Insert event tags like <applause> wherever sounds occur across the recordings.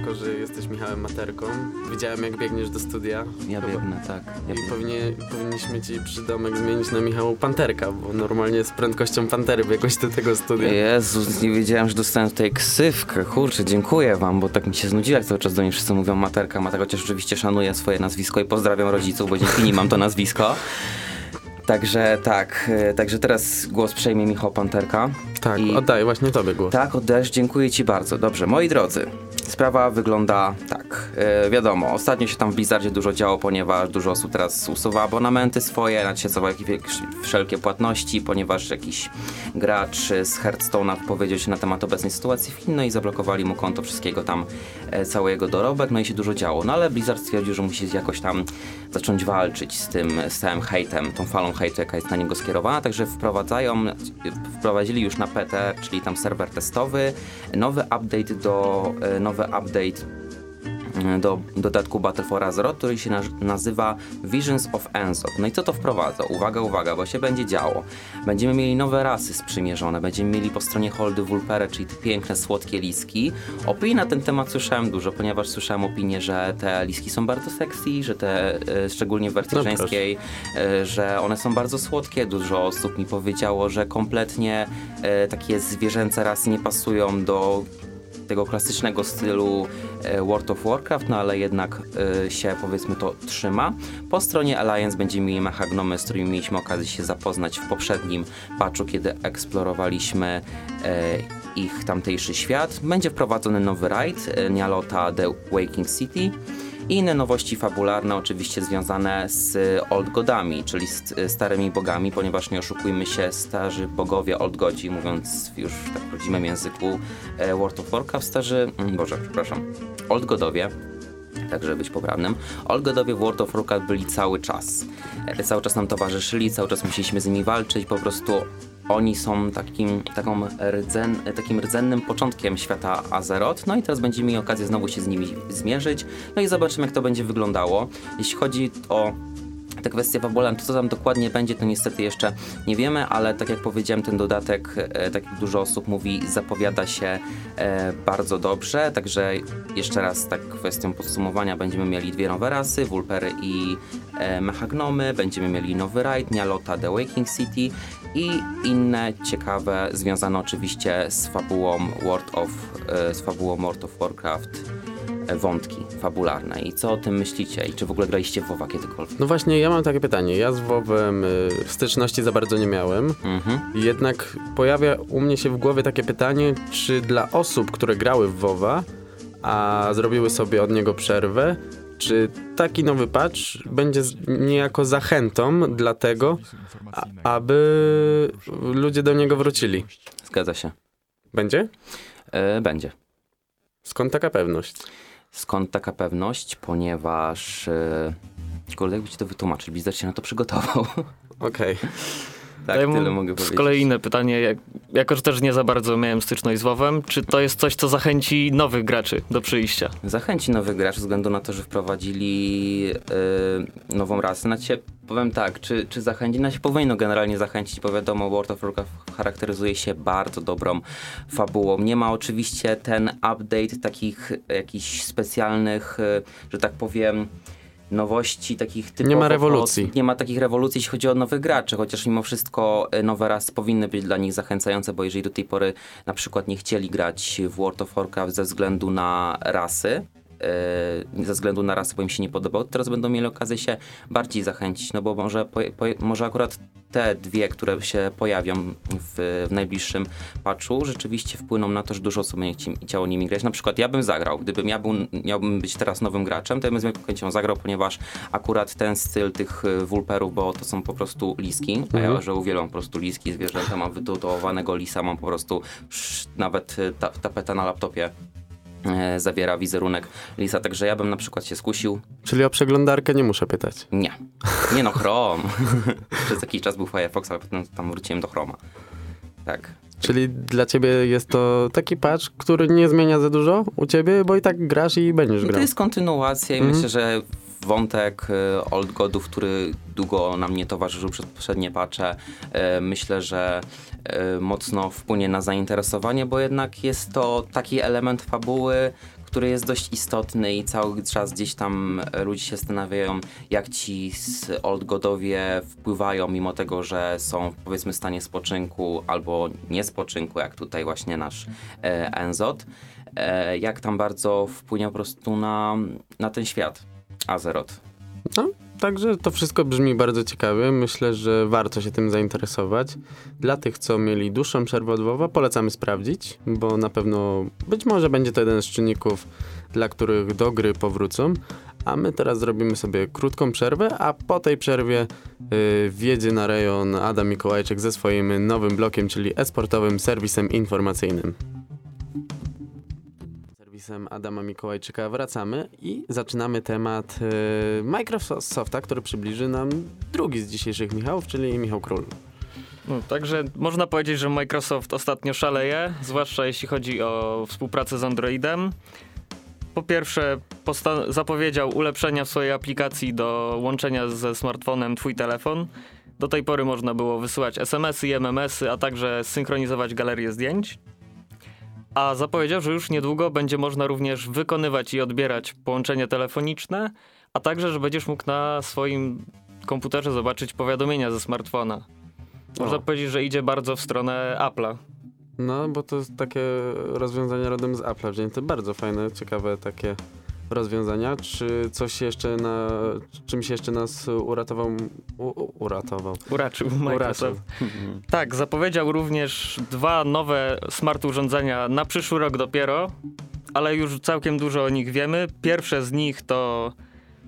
jako że jesteś Michałem Materką, widziałem jak biegniesz do studia. Ja Chyba. biegnę, tak. Ja I biegnę. powinni, powinniśmy ci przydomek zmienić na Michał Panterka, bo normalnie z prędkością Pantery biegłeś do tego studia. Jezus, nie wiedziałem, że dostałem tutaj ksywkę. Kurczę, dziękuję wam, bo tak mi się znudziło, jak cały czas do mnie wszyscy mówią materka, materka, chociaż oczywiście szanuję swoje nazwisko i pozdrawiam rodziców, bo dzięki nim mam to nazwisko. Także tak, e, także teraz głos przejmie Michał Panterka. Tak, I- oddaję właśnie tobie głos. Tak, oddajesz, dziękuję ci bardzo. Dobrze, moi drodzy, sprawa wygląda tak. E, wiadomo, ostatnio się tam w Blizzardzie dużo działo, ponieważ dużo osób teraz usuwa abonamenty swoje, jakieś wszelkie płatności, ponieważ jakiś gracz z Hearthstone'a powiedział się na temat obecnej sytuacji w Chin, no i zablokowali mu konto wszystkiego tam, e, cały jego dorobek, no i się dużo działo. No ale Blizzard stwierdził, że musi jakoś tam zacząć walczyć z tym, z całym hejtem, tą falą hejtu, jaka jest na niego skierowana, także wprowadzają, wprowadzili już na PT, czyli tam serwer testowy, nowy update do, e, nowy update e, do dodatku Battle for Azeroth, który się na, nazywa Visions of Enzot. No i co to wprowadza? Uwaga, uwaga, bo się będzie działo. Będziemy mieli nowe rasy sprzymierzone, będziemy mieli po stronie Holdy Vulpere, czyli te piękne, słodkie liski. Opinii na ten temat słyszałem dużo, ponieważ słyszałem opinię, że te liski są bardzo sexy, że te, e, szczególnie w wersji No żeńskiej, e, że one są bardzo słodkie. Dużo osób mi powiedziało, że kompletnie takie zwierzęce rasy nie pasują do tego klasycznego stylu e, World of Warcraft, no ale jednak e, się powiedzmy to trzyma. Po stronie Alliance będziemy mieli mechagnomy, z którymi mieliśmy okazję się zapoznać w poprzednim patchu, kiedy eksplorowaliśmy e, ich tamtejszy świat. Będzie wprowadzony nowy raid, Nialota The Waking City. I inne nowości fabularne, oczywiście związane z Old Godami, czyli z e, starymi bogami, ponieważ nie oszukujmy się, starzy bogowie Old Godzi, mówiąc już w tak rodzimym języku e, World of Warcraft, starzy, mm, boże, przepraszam, Old Godowie, tak żeby być poprawnym. Olgodowie w World of Warcraft byli cały czas. E, Cały czas nam towarzyszyli, cały czas musieliśmy z nimi walczyć, po prostu oni są takim, taką rdzen, takim rdzennym początkiem świata Azeroth, no i teraz będziemy mieli okazję znowu się z nimi zmierzyć, no i zobaczymy jak to będzie wyglądało. Jeśli chodzi o te kwestie fabularne, to co tam dokładnie będzie, to niestety jeszcze nie wiemy, ale tak jak powiedziałem, ten dodatek, e, tak jak dużo osób mówi, zapowiada się e, bardzo dobrze, także jeszcze raz tak kwestią podsumowania będziemy mieli dwie nowe rasy, Vulpery i e, Mechagnomy, będziemy mieli nowy raid, Nialota The Waking City i inne ciekawe, związane oczywiście z fabułą World of, z fabułą World of Warcraft wątki fabularne i co o tym myślicie i czy w ogóle graliście w WoWa kiedykolwiek? No właśnie, ja mam takie pytanie. Ja z WoWem y, styczności za bardzo nie miałem. Mhm. Jednak pojawia u mnie się w głowie takie pytanie, czy dla osób, które grały w WoWa, a zrobiły sobie od niego przerwę, czy taki nowy patch będzie niejako zachętą dla tego, aby ludzie do niego wrócili? Zgadza się. Będzie? E, będzie. Skąd taka pewność? Skąd taka pewność? Ponieważ... E, kurde, jakby ci to wytłumaczyć, Blizzard się na to przygotował. <laughs> Okej. Tak, ja tyle mogę z powiedzieć. kolei inne pytanie, jak, jako że też nie za bardzo miałem styczność z WoWem, czy to jest coś, co zachęci nowych graczy do przyjścia? Zachęci nowych graczy ze względu na to, że wprowadzili e, nową rasę. Na ciebie powiem tak, czy, czy zachęci? Na się powinno generalnie zachęcić, bo wiadomo, World of Warcraft charakteryzuje się bardzo dobrą fabułą. Nie ma oczywiście ten update takich jakichś specjalnych, e, że tak powiem, nowości takich typowo... Nie ma rewolucji. Nie ma takich rewolucji, jeśli chodzi o nowych graczy, chociaż mimo wszystko e, nowe rasy powinny być dla nich zachęcające, bo jeżeli do tej pory na przykład nie chcieli grać w World of Warcraft ze względu na rasy, ze względu na rasy, bo im się nie podobał, teraz będą mieli okazję się bardziej zachęcić, no bo może, po, po, może akurat te dwie, które się pojawią w, w najbliższym patchu, rzeczywiście wpłyną na to, że dużo osób będzie chci- chciało nimi grać. Na przykład ja bym zagrał, gdybym ja był, miałbym być teraz nowym graczem, to ja bym z wielką chęcią zagrał, ponieważ akurat ten styl tych y, wulperów, bo to są po prostu liski, a ja, że uwielbiam po prostu liski, zwierzęta, mam wytatuowanego lisa, mam po prostu sz, nawet y, ta, tapeta na laptopie. e, zawiera wizerunek lisa, także ja bym na przykład się skusił. Czyli o przeglądarkę nie muszę pytać. Nie. Nie no, Chrome. <laughs> Przez jakiś czas był Firefox, ale potem tam wróciłem do Chroma. Tak. Czyli dla ciebie jest to taki patch, który nie zmienia za dużo u ciebie, bo i tak grasz i będziesz I to grał. jest kontynuacja i Mhm. myślę, że wątek e, Old Godów, który długo nam nie towarzyszył przez poprzednie patche, e, myślę, że e, mocno wpłynie na zainteresowanie, bo jednak jest to taki element fabuły, który jest dość istotny i cały czas gdzieś tam ludzie się zastanawiają, jak ci Old Godowie wpływają, mimo tego, że są powiedzmy w stanie spoczynku albo nie spoczynku, jak tutaj właśnie nasz Enzot, jak tam bardzo wpłynie po prostu na, na ten świat Azeroth. No, także to wszystko brzmi bardzo ciekawie. Myślę, że warto się tym zainteresować. Dla tych, co mieli dłuższą przerwę od WoWa, polecamy sprawdzić, bo na pewno być może będzie to jeden z czynników, dla których do gry powrócą. A my teraz zrobimy sobie krótką przerwę, a po tej przerwie yy, wjedzie na rejon Adam Mikołajczyk ze swoim nowym blokiem, czyli esportowym serwisem informacyjnym. Serwisem Adama Mikołajczyka wracamy i zaczynamy temat yy, Microsofta, który przybliży nam drugi z dzisiejszych Michałów, czyli Michał Król. No, także można powiedzieć, że Microsoft ostatnio szaleje, zwłaszcza jeśli chodzi o współpracę z Androidem. Po pierwsze, zapowiedział ulepszenia w swojej aplikacji do łączenia ze smartfonem Twój telefon. Do tej pory można było wysyłać SMS-y i MMS-y, a także synchronizować galerię zdjęć. A zapowiedział, że już niedługo będzie można również wykonywać i odbierać połączenie telefoniczne, a także, że będziesz mógł na swoim komputerze zobaczyć powiadomienia ze smartfona. Można o. powiedzieć, że idzie bardzo w stronę Apple'a. No, bo to jest takie rozwiązanie rodem z Apple'a wzięte. Bardzo fajne, ciekawe takie rozwiązania. Czy coś jeszcze na, czymś jeszcze nas uratował, u, uratował? Uraczył Microsoft. Uraczył. tak, zapowiedział również dwa nowe smart urządzenia na przyszły rok dopiero, ale już całkiem dużo o nich wiemy. Pierwsze z nich to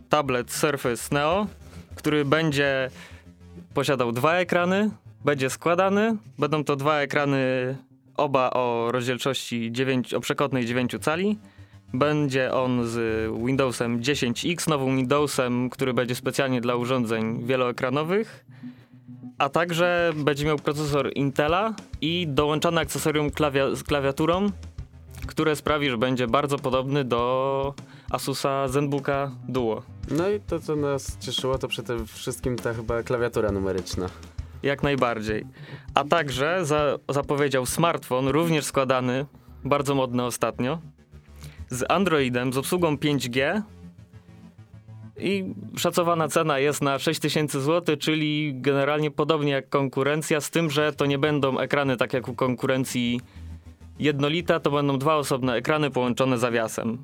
tablet Surface Neo, który będzie posiadał dwa ekrany, będzie składany. Będą to dwa ekrany oba o rozdzielczości 9, o przekątnej 9 cali. Będzie on z Windowsem 10X, nowym Windowsem, który będzie specjalnie dla urządzeń wieloekranowych, a także będzie miał procesor Intela i dołączone akcesorium klawia z klawiaturą, które sprawi, że będzie bardzo podobny do Asusa ZenBooka Duo. No i to, co nas cieszyło, to przede wszystkim ta chyba klawiatura numeryczna. Jak najbardziej. A także za, zapowiedział smartfon, również składany, bardzo modny ostatnio, z Androidem, z obsługą 5G i szacowana cena jest na 6000 zł, czyli generalnie podobnie jak konkurencja, z tym, że to nie będą ekrany tak jak u konkurencji jednolita, to będą dwa osobne ekrany połączone zawiasem.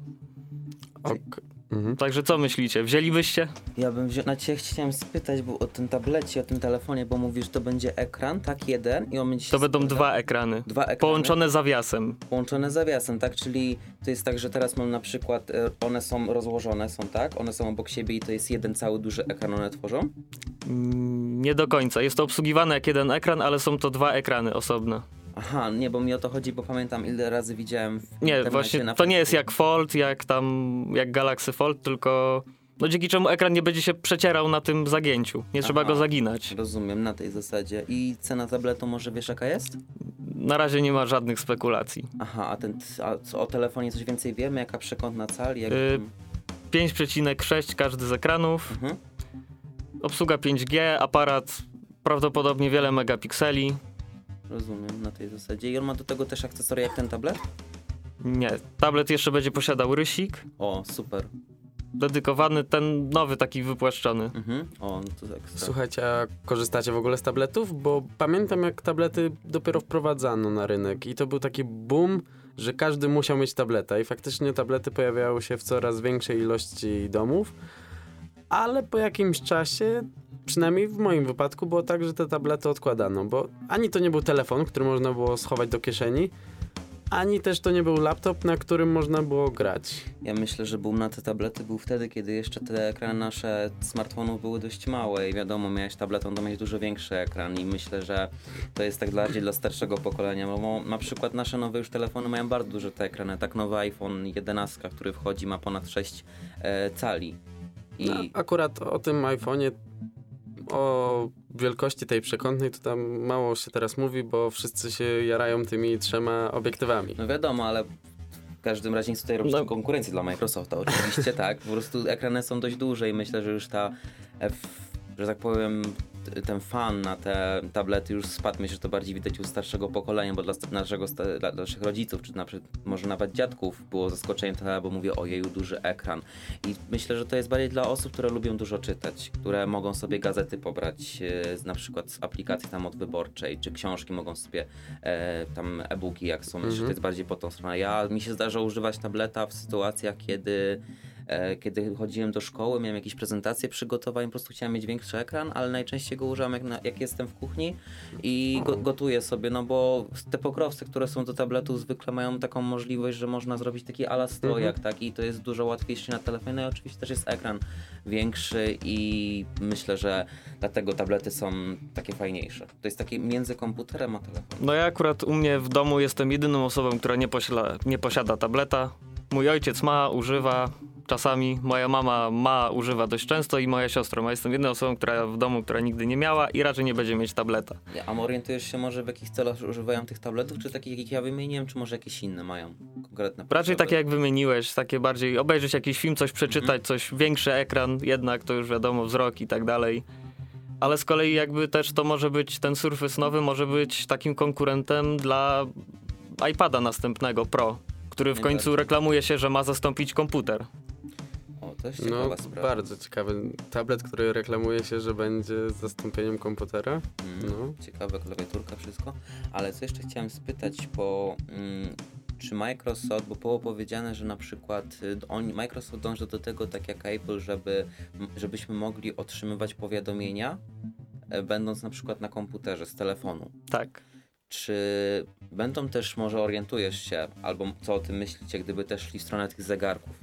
Okay. Mhm. Także co myślicie? Wzięlibyście? Ja bym wziął, na ciebie chciałem spytać bo o tym tablecie, o tym telefonie, bo mówisz, że to będzie ekran, tak, jeden i on będzie To będą dwa ekrany. Dwa ekrany. Połączone zawiasem. Połączone zawiasem, tak, czyli to jest tak, że teraz mam na przykład, e, one są rozłożone, są tak, one są obok siebie i to jest jeden cały duży ekran, one tworzą? Mm, nie do końca. Jest to obsługiwane jak jeden ekran, ale są to dwa ekrany osobne. Aha, nie, bo mi o to chodzi, bo pamiętam ile razy widziałem w Nie, właśnie to nie jest jak Fold, jak tam, jak Galaxy Fold, tylko no dzięki czemu ekran nie będzie się przecierał na tym zagięciu. Nie trzeba Aha, go zaginać. Rozumiem, na tej zasadzie. I cena tabletu może wiesz jaka jest? Na razie nie ma żadnych spekulacji. Aha, a, ten, a o telefonie coś więcej wiemy? Jaka przekątna cali? Jak... Yy, 5,6 każdy z ekranów. Mhm. Obsługa 5G, aparat prawdopodobnie wiele megapikseli. Rozumiem, na tej zasadzie. I on ma do tego też akcesoria jak ten tablet? Nie, tablet jeszcze będzie posiadał rysik. O, super. Dedykowany, ten nowy, taki wypłaszczony. Mhm. O, no to ekstra. Słuchajcie, a korzystacie w ogóle z tabletów? Bo pamiętam, jak tablety dopiero wprowadzano na rynek i to był taki boom, że każdy musiał mieć tableta i faktycznie tablety pojawiały się w coraz większej ilości domów, ale po jakimś czasie przynajmniej w moim wypadku było tak, że te tablety odkładano, bo ani to nie był telefon, który można było schować do kieszeni, ani też to nie był laptop, na którym można było grać. Ja myślę, że boom na te tablety był wtedy, kiedy jeszcze te ekrany nasze smartfonów były dość małe i wiadomo, miałeś tablet, on to mieć dużo większy ekran i myślę, że to jest tak bardziej dla starszego pokolenia, bo na przykład nasze nowe już telefony mają bardzo duże te ekrany, tak nowy iPhone 11, który wchodzi ma ponad 6 e, cali. I... No, akurat o tym iPhone'ie o wielkości tej przekątnej to tam mało się teraz mówi, bo wszyscy się jarają tymi trzema obiektywami. No wiadomo, ale w każdym razie nic tutaj robić no. konkurencji dla Microsofta. Oczywiście tak, po prostu ekrany są dość duże i myślę, że już ta, F, że tak powiem, ten fan na te tablety już spadł. Myślę, że to bardziej widać u starszego pokolenia, bo dla naszego, dla naszych rodziców, czy na przykład, może nawet dziadków było zaskoczenie to, bo mówię, ojeju, duży ekran. I myślę, że to jest bardziej dla osób, które lubią dużo czytać, które mogą sobie gazety pobrać e, na przykład z aplikacji tam od wyborczej, czy książki mogą sobie e, tam e-booki jak są. Myślę, że to Mhm. jest bardziej po tą stronę. Ja, mi się zdarza używać tableta w sytuacjach, kiedy kiedy chodziłem do szkoły, miałem jakieś prezentacje przygotowań, po prostu chciałem mieć większy ekran, ale najczęściej go używam jak, na, jak jestem w kuchni i go, gotuję sobie, no bo te pokrowce, które są do tabletu zwykle mają taką możliwość, że można zrobić taki ala stojak, tak, i to jest dużo łatwiejsze na telefonie, no i oczywiście też jest ekran większy i myślę, że dlatego tablety są takie fajniejsze. To jest takie między komputerem a telefonem. No ja akurat u mnie w domu jestem jedyną osobą, która nie posiada, nie posiada tableta. Mój ojciec ma, używa czasami, moja mama ma, używa dość często i moja siostra ma. Jestem jedyną osobą, która w domu, która nigdy nie miała i raczej nie będzie mieć tableta. A orientujesz się może w jakich celach używają tych tabletów, czy takich jakich ja wymieniłem, czy może jakieś inne mają konkretne Raczej potrzeby? takie jak wymieniłeś, takie bardziej obejrzeć jakiś film, coś przeczytać, coś większy ekran, jednak to już wiadomo, wzrok i tak dalej. Ale z kolei jakby też to może być, ten Surface nowy może być takim konkurentem dla iPada następnego Pro, który w końcu reklamuje się, że ma zastąpić komputer. To jest ciekawa No, sprawa. bardzo ciekawy. Tablet, który reklamuje się, że będzie zastąpieniem komputera. Mm, No. Ciekawe, klawiaturka, wszystko. Ale co jeszcze chciałem spytać, bo mm, czy Microsoft, bo było powiedziane, że na przykład y, on, Microsoft dąży do tego, tak jak Apple, żeby, żebyśmy mogli otrzymywać powiadomienia, e, będąc na przykład na komputerze z telefonu. Tak. Czy będą też, może orientujesz się, albo co o tym myślicie, gdyby też szli w stronę tych zegarków?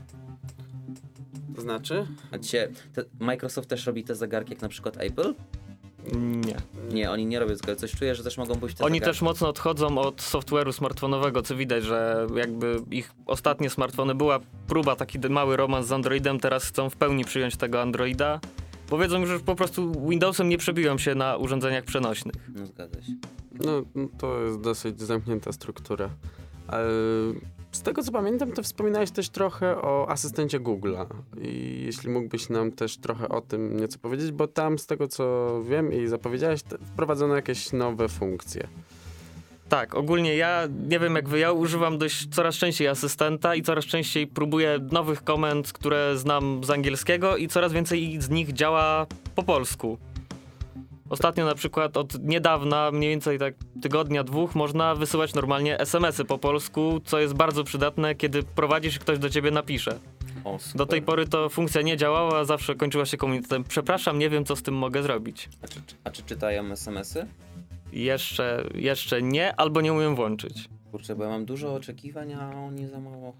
To znaczy? A dzisiaj te, Microsoft też robi te zegarki jak na przykład Apple? Nie. Nie, oni nie robią zegarków. Coś czuję, że też mogą być te Oni zegarki. też mocno odchodzą od software'u smartfonowego, co widać, że jakby ich ostatnie smartfony była próba, taki mały romans z Androidem, teraz chcą w pełni przyjąć tego Androida. Powiedzą, że po prostu Windowsem nie przebiją się na urządzeniach przenośnych. No zgadza się. No, no, to jest dosyć zamknięta struktura. Ale z tego co pamiętam, to wspominałeś też trochę o asystencie Google'a. I jeśli mógłbyś nam też trochę o tym nieco powiedzieć, bo tam z tego co wiem i zapowiedziałeś, wprowadzono jakieś nowe funkcje. Tak, ogólnie ja nie wiem jak wy, ja używam dość coraz częściej asystenta i coraz częściej próbuję nowych komend, które znam z angielskiego i coraz więcej z nich działa po polsku. Ostatnio na przykład od niedawna, mniej więcej tak tygodnia, dwóch, można wysyłać normalnie SMS-y po polsku, co jest bardzo przydatne, kiedy prowadzisz i ktoś do ciebie napisze. O. Do tej pory to funkcja nie działała, zawsze kończyła się komunikatem. Przepraszam, nie wiem co z tym mogę zrobić. A czy, a czy czytają SMS-y? Jeszcze, jeszcze nie, albo nie umiem włączyć. Kurczę, bo ja mam dużo oczekiwań, a oni za mało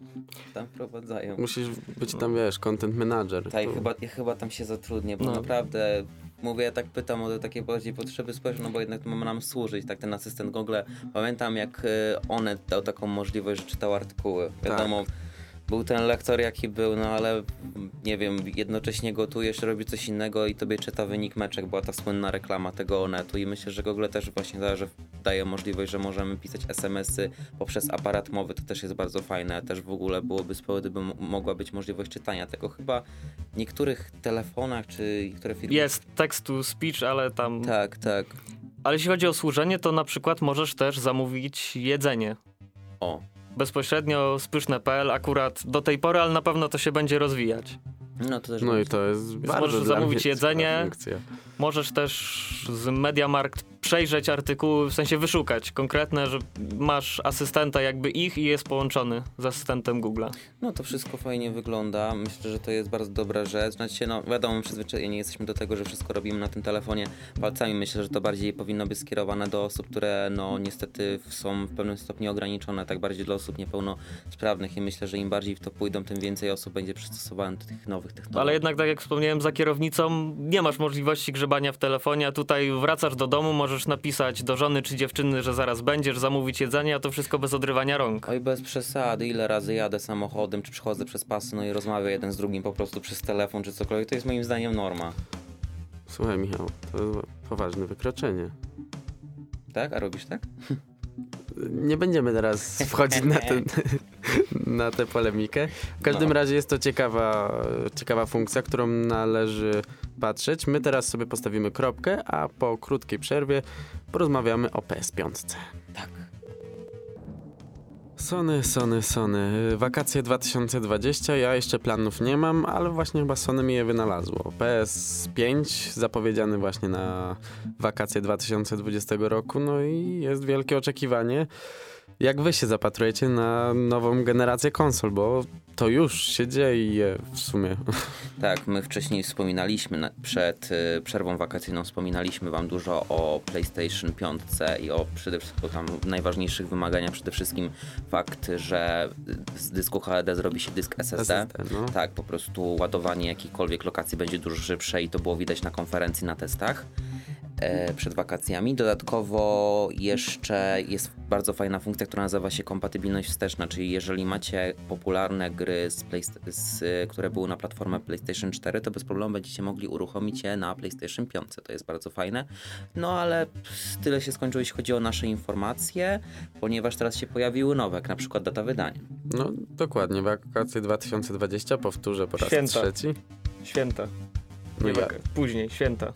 tam wprowadzają. Musisz być tam, wiesz, content manager. Tak, Tu- chyba, ja chyba tam się zatrudnię, bo No. naprawdę mówię, ja tak pytam o te takie bardziej potrzeby społeczne, no bo jednak to ma nam służyć, tak ten asystent Google. Pamiętam jak y, Onet dał taką możliwość, że czytał artykuły. Wiadomo, był ten lektor jaki był, no ale nie wiem, jednocześnie gotujesz, robi coś innego i tobie czyta wynik meczek, była ta słynna reklama tego Onetu i myślę, że Google też właśnie daje, że daje możliwość, że możemy pisać SMS-y poprzez aparat mowy, to też jest bardzo fajne, też w ogóle byłoby sporo, gdyby mogła być możliwość czytania tego. Chyba w niektórych telefonach, czy niektóre firmy... Jest text to speech, ale tam. Tak, tak. Ale jeśli chodzi o służenie, to na przykład możesz też zamówić jedzenie. O, Bezpośrednio z pyszne.pl akurat do tej pory, ale na pewno to się będzie rozwijać. no to też... No i to jest bardzo możesz zamówić jedzenie. Możesz też z Mediamarkt przejrzeć artykuły, w sensie wyszukać konkretne, że masz asystenta jakby ich i jest połączony z asystentem Google'a. No to wszystko fajnie wygląda. Myślę, że to jest bardzo dobra rzecz. Znaczy, no wiadomo, my przyzwyczajeni jesteśmy do tego, że wszystko robimy na tym telefonie palcami. Myślę, że to bardziej powinno być skierowane do osób, które no niestety są w pewnym stopniu ograniczone, tak bardziej dla osób niepełnosprawnych i myślę, że im bardziej w to pójdą, tym więcej osób będzie przystosowanych do tych nowych technologii. Ale jednak, tak jak wspomniałem, za kierownicą nie masz możliwości grzebania w telefonie, a tutaj wracasz do domu, możesz napisać do żony czy dziewczyny, że zaraz będziesz, zamówić jedzenie, a to wszystko bez odrywania rąk. Oj, bez przesady, ile razy jadę samochodem, czy przechodzę przez pasy, no i rozmawiam jeden z drugim po prostu przez telefon, czy cokolwiek, to jest moim zdaniem norma. Słuchaj, Michał, to poważne wykroczenie. Tak? A robisz tak? <laughs> Nie będziemy teraz <laughs> wchodzić na, ten, <laughs> na tę polemikę. W każdym No. razie jest to ciekawa, ciekawa funkcja, którą należy patrzeć. My teraz sobie postawimy kropkę, a po krótkiej przerwie porozmawiamy o PS5. Tak. Sony, Sony, Sony. Wakacje 2020, ja jeszcze planów nie mam, ale właśnie chyba Sony mi je wynalazło. PS5 zapowiedziany właśnie na wakacje 2020 roku, no i jest wielkie oczekiwanie. Jak wy się zapatrujecie na nową generację konsol, bo to już się dzieje w sumie. <laughs> Tak, my wcześniej wspominaliśmy, na, przed y, przerwą wakacyjną wspominaliśmy wam dużo o PlayStation 5 i o przede wszystkim tam najważniejszych wymaganiach, przede wszystkim fakt, że z dysku HDD zrobi się dysk SSD. SSD, no. Tak, po prostu ładowanie jakiejkolwiek lokacji będzie dużo szybsze i to było widać na konferencji, na testach przed wakacjami. Dodatkowo jeszcze jest bardzo fajna funkcja, która nazywa się kompatybilność wsteczna, czyli jeżeli macie popularne gry, z z, które były na platformę PlayStation 4, to bez problemu będziecie mogli uruchomić je na PlayStation 5. To jest bardzo fajne. No ale tyle się skończyło, jeśli chodzi o nasze informacje, ponieważ teraz się pojawiły nowe, jak na przykład data wydania. No dokładnie, wakacje 2020, powtórzę po raz Święta. trzeci. Święta. No Nie ja, waka- Później, święta.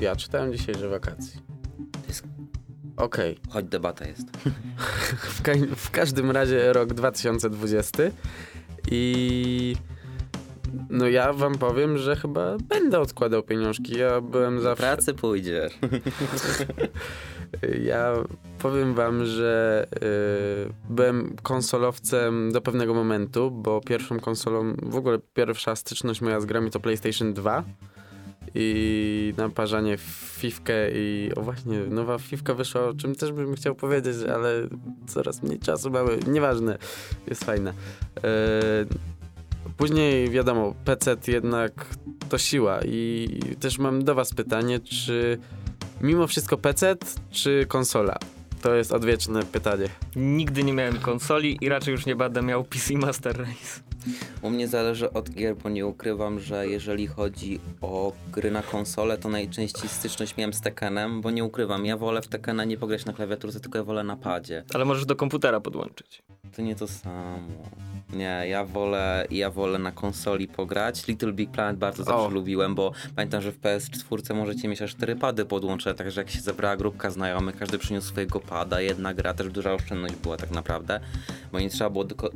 Ja czytałem dzisiaj, że wakacje. Jest, Okej, choć debata jest. <laughs> w, ka- w każdym razie rok 2020 i no ja wam powiem, że chyba będę odkładał pieniążki. Ja byłem Do zawsze... pracy pójdziesz. <laughs> Ja powiem wam, że y, byłem konsolowcem do pewnego momentu, bo pierwszą konsolą, w ogóle pierwsza styczność moja z grami to PlayStation 2 i naparzanie w Fifkę i o właśnie, nowa Fifka wyszła, o czym też bym chciał powiedzieć, ale coraz mniej czasu mamy, nieważne, jest fajna. Y, Później wiadomo, PC jednak to siła i też mam do was pytanie, czy mimo wszystko PC czy konsola? To jest odwieczne pytanie. Nigdy nie miałem konsoli i raczej już nie będę miał PC Master Race. U mnie zależy od gier, bo nie ukrywam, że jeżeli chodzi o gry na konsolę, to najczęściej styczność miałem z Tekkenem, bo nie ukrywam, ja wolę w Tekkena nie pograć na klawiaturze, tylko ja wolę na padzie. Ale możesz do komputera podłączyć. To nie to samo. Nie, ja wolę, ja wolę na konsoli pograć. Little Big Planet bardzo zawsze O. lubiłem, bo pamiętam, że w PS4 możecie mieć aż cztery pady podłączone, także jak się zebrała grupka znajomych, każdy przyniósł swojego pada, jedna gra, też duża oszczędność była tak naprawdę, bo nie trzeba było doko-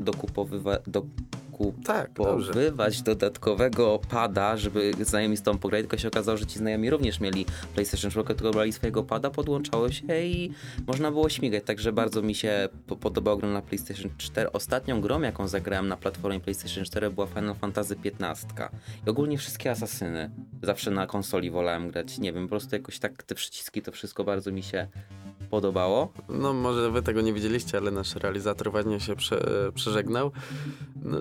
Tak, dobrze. dokupowywać dodatkowego pada, żeby znajomi z tą pograli, tylko się okazało, że ci znajomi również mieli PlayStation 4, tylko brali swojego pada, podłączało się i można było śmigać, także bardzo mi się po- podobała gra na PlayStation 4. Ostatnią grą, jaką zagrałem na platformie PlayStation 4 była Final Fantasy XV. I ogólnie wszystkie asasyny. Zawsze na konsoli wolałem grać, nie wiem, po prostu jakoś tak te przyciski, to wszystko bardzo mi się podobało. No może wy tego nie widzieliście, ale nasz realizator ładnie się prze, przeżegnał. No,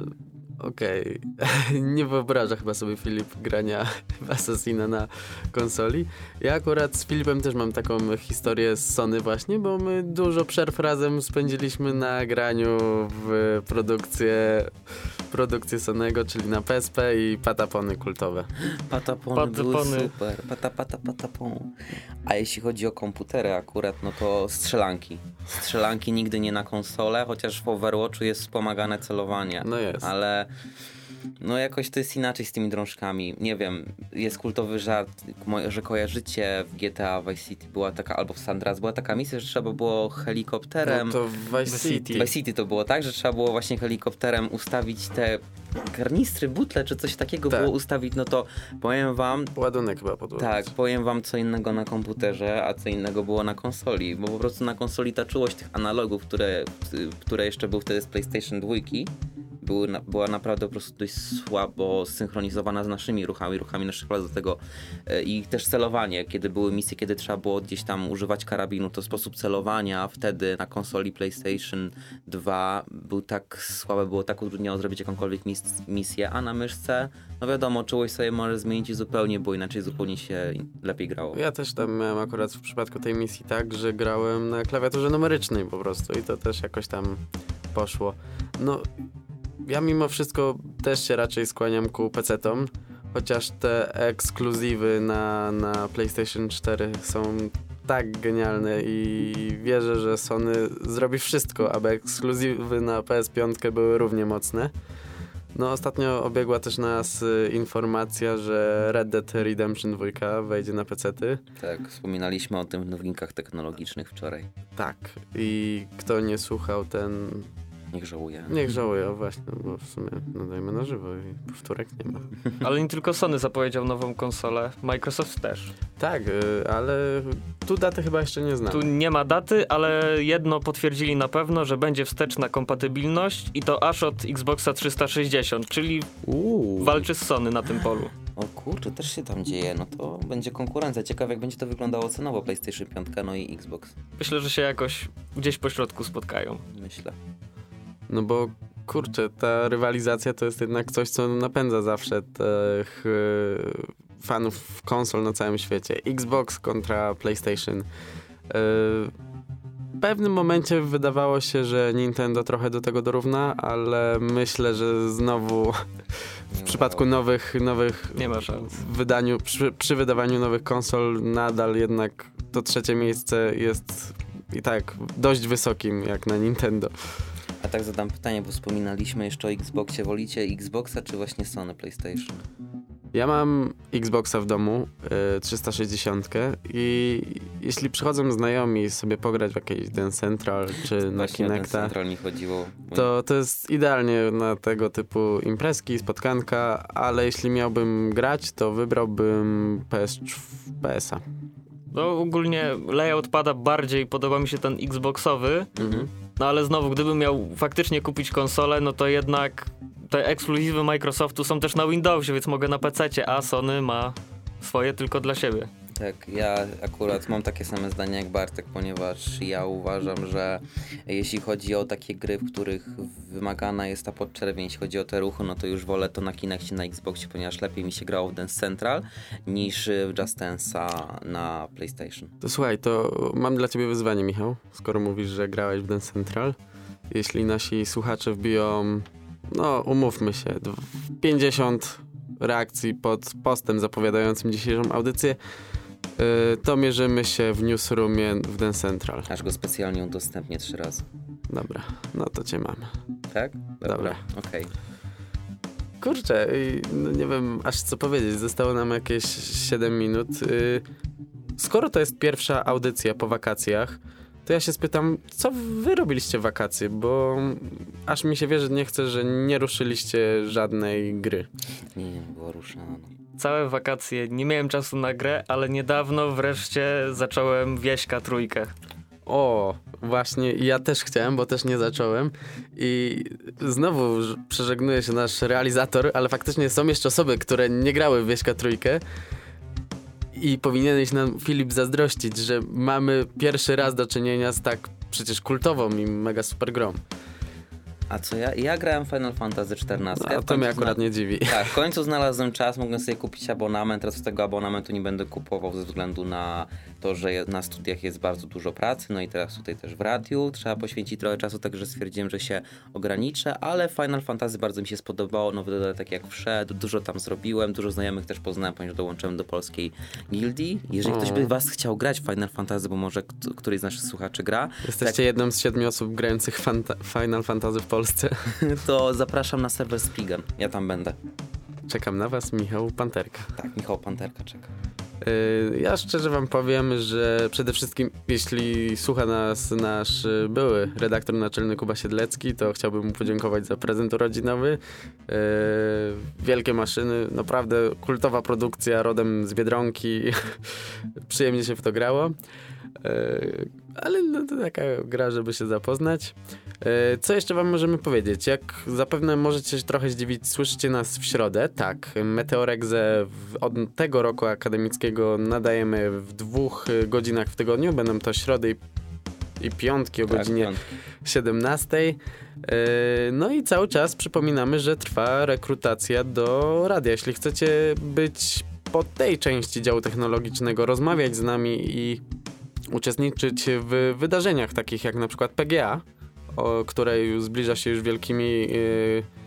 Okej. <laughs> nie wyobraża chyba sobie Filip grania <laughs> w Assassina na konsoli. Ja akurat z Filipem też mam taką historię z Sony właśnie, bo my dużo przerw razem spędziliśmy na graniu w produkcję, produkcję Sonego, czyli na PSP i patapony kultowe. Patapony, były Patapony. super. Pata, pata, patapon. A jeśli chodzi o komputery akurat, no to strzelanki. Strzelanki nigdy nie na konsolę, chociaż w Overwatchu jest wspomagane celowanie. No jest. Ale no jakoś to jest inaczej z tymi drążkami. Nie wiem, jest kultowy żart, że kojarzycie w GTA Vice City była taka, albo w San Andreas była taka misja, że trzeba było helikopterem... No to w Vice City. Vice City to było tak, że trzeba było właśnie helikopterem ustawić te karnistry, butle czy coś takiego Tak. było ustawić, no to powiem wam, Ładunek chyba podłożyć. tak, powiem wam co innego na komputerze, a co innego było na konsoli, bo po prostu na konsoli ta czułość tych analogów, które, które jeszcze były wtedy z PlayStation 2, były była naprawdę po prostu dość słabo synchronizowana z naszymi ruchami, ruchami naszych do tego e, i też celowanie, kiedy były misje, kiedy trzeba było gdzieś tam używać karabinu, to sposób celowania wtedy na konsoli PlayStation 2 był tak słaby, było tak utrudnione zrobić jakąkolwiek mis misję, a na myszce, no wiadomo, czułość sobie może zmienić i zupełnie, bo inaczej zupełnie się lepiej grało. Ja też tam miałem akurat w przypadku tej misji tak, że grałem na klawiaturze numerycznej po prostu i to też jakoś tam poszło. No, ja mimo wszystko też się raczej skłaniam ku PC-tom, chociaż te ekskluzywy na, na PlayStation 4 są tak genialne i wierzę, że Sony zrobi wszystko, aby ekskluzywy na PS5 były równie mocne. No ostatnio obiegła też nas y, informacja, że Red Dead Redemption 2 wejdzie na PC-ty. Tak, wspominaliśmy o tym w nowinkach technologicznych wczoraj. Tak. I kto nie słuchał, ten Niech żałuje. niech żałuje, o właśnie, bo w sumie nadajmy na żywo i powtórek nie ma. <laughs> Ale nie tylko Sony zapowiedział nową konsolę, Microsoft też. Tak, y, ale tu daty chyba jeszcze nie znam. Tu nie ma daty, ale jedno potwierdzili na pewno, że będzie wsteczna kompatybilność i to aż od Xboxa 360, czyli Uuu. walczy z Sony na tym polu. O kurczę, też się tam dzieje. No to będzie konkurencja. Ciekawe jak będzie to wyglądało cenowo PlayStation 5, no i Xbox. Myślę, że się jakoś gdzieś po środku spotkają. Myślę. No bo kurczę, ta rywalizacja to jest jednak coś, co napędza zawsze tych y, fanów konsol na całym świecie. Xbox kontra PlayStation. Y, w pewnym momencie wydawało się, że Nintendo trochę do tego dorówna, ale myślę, że znowu <laughs> w przypadku nowych, nowych Nie ma szans. wydaniu, przy, przy wydawaniu nowych konsol nadal jednak to trzecie miejsce jest i tak dość wysokim jak na Nintendo. A tak zadam pytanie, bo wspominaliśmy jeszcze o Xboxie. Wolicie Xboxa czy właśnie Sony PlayStation? Ja mam Xboxa w domu, y, 360 i jeśli przychodzą znajomi sobie pograć w jakieś Den Central czy na Właśnie Kinecta, Central mi chodziło. to, to jest idealnie na tego typu imprezki, spotkanka, ale jeśli miałbym grać, to wybrałbym PS, PS-a. No ogólnie layout pada bardziej, podoba mi się ten Xboxowy, Mhm. No ale znowu, gdybym miał faktycznie kupić konsolę, no to jednak te ekskluzywy Microsoftu są też na Windowsie, więc mogę na PC, a Sony ma swoje tylko dla siebie. Tak, ja akurat mam takie same zdanie jak Bartek, ponieważ ja uważam, że jeśli chodzi o takie gry, w których wymagana jest ta podczerwień, jeśli chodzi o te ruchy, no to już wolę to na Kinexie na Xboxie, ponieważ lepiej mi się grało w Dance Central niż w Just Dance'a na PlayStation. To słuchaj, to mam dla ciebie wyzwanie, Michał, skoro mówisz, że grałeś w Den Central. Jeśli nasi słuchacze wbiją, no umówmy się, dw- 50 reakcji pod postem zapowiadającym dzisiejszą audycję, to mierzymy się w newsroomie w Den Central. Aż go specjalnie udostępnię trzy razy. Dobra, no to cię mam. Tak? Dobra. Okej. Kurczę, i no nie wiem aż co powiedzieć, zostało nam jakieś 7 minut. Yy, skoro to jest pierwsza audycja po wakacjach, to ja się spytam, co wy robiliście wakacje, bo aż mi się wierzy, nie chcę, że nie ruszyliście żadnej gry. Nie, nie było ruszano. Całe wakacje nie miałem czasu na grę, ale niedawno wreszcie zacząłem Wieśka trójkę. O, właśnie, ja też chciałem, bo też nie zacząłem. I znowu przeżegnuje się nasz realizator, ale faktycznie są jeszcze osoby, które nie grały w Wieśka Trójkę. I powinieneś nam, Filip, zazdrościć, że mamy pierwszy raz do czynienia z tak przecież kultową i mega super grą. A co ja? Ja grałem Final Fantasy XIV. No, W to mnie akurat nie dziwi. Tak, w <laughs> końcu znalazłem czas, mogłem sobie kupić abonament. Teraz tego abonamentu nie będę kupował ze względu na to, że na studiach jest bardzo dużo pracy, no i teraz tutaj też w radiu trzeba poświęcić trochę czasu, także stwierdziłem, że się ograniczę, ale Final Fantasy bardzo mi się spodobało, nowy dodatek jak wszedł, dużo tam zrobiłem, dużo znajomych też poznałem, ponieważ dołączyłem do polskiej gildii. Jeżeli ktoś by was chciał grać w Final Fantasy, bo może kt- któryś z naszych słuchaczy gra, Jesteście jedną z siedmiu osób grających fanta- Final Fantasy w Polsce. <laughs> to zapraszam na serwer Spigen. Ja tam będę. Czekam na was, Michał Panterka. Tak, Michał Panterka czeka. Yy, Ja szczerze wam powiem, że przede wszystkim jeśli słucha nas nasz y, były redaktor naczelny Kuba Siedlecki, to chciałbym mu podziękować za prezent urodzinowy. Yy, Wielkie maszyny, naprawdę kultowa produkcja rodem z Biedronki. <laughs> Przyjemnie się w to grało. Ale no to taka gra, żeby się zapoznać. Yy, Co jeszcze wam możemy powiedzieć? Jak zapewne możecie się trochę zdziwić, słyszycie nas w środę. Tak, Meteoregze od tego roku akademickiego nadajemy w dwóch y, godzinach w tygodniu. Będą to środy i, i piątki o Tak, godzinie piątki. 17. Yy, No i cały czas przypominamy, że trwa rekrutacja do radia. Jeśli chcecie być po tej części działu technologicznego, rozmawiać z nami i uczestniczyć w wydarzeniach takich jak na przykład PGA, o której zbliża się już wielkimi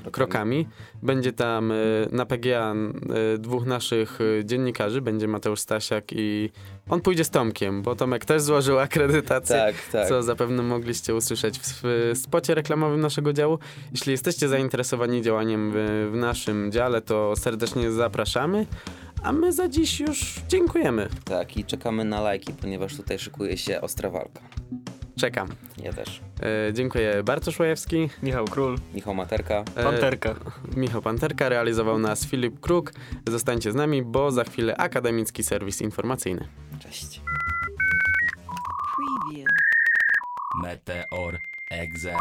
e, krokami. Będzie tam e, na PGA e, dwóch naszych dziennikarzy, będzie Mateusz Stasiak i on pójdzie z Tomkiem, bo Tomek też złożył akredytację. Tak, tak. Co zapewne mogliście usłyszeć w, spocie reklamowym naszego działu. Jeśli jesteście zainteresowani działaniem w, w naszym dziale, to serdecznie zapraszamy. A my za dziś już dziękujemy. Tak, i czekamy na lajki, ponieważ tutaj szykuje się ostra walka. Czekam. Ja też. E, dziękuję Bartosz Łajewski. Michał Król, Michał Materka. E, Panterka. Michał Panterka, realizował nas Filip Kruk. Zostańcie z nami, bo za chwilę akademicki serwis informacyjny. Cześć. Preview. Meteor Exe.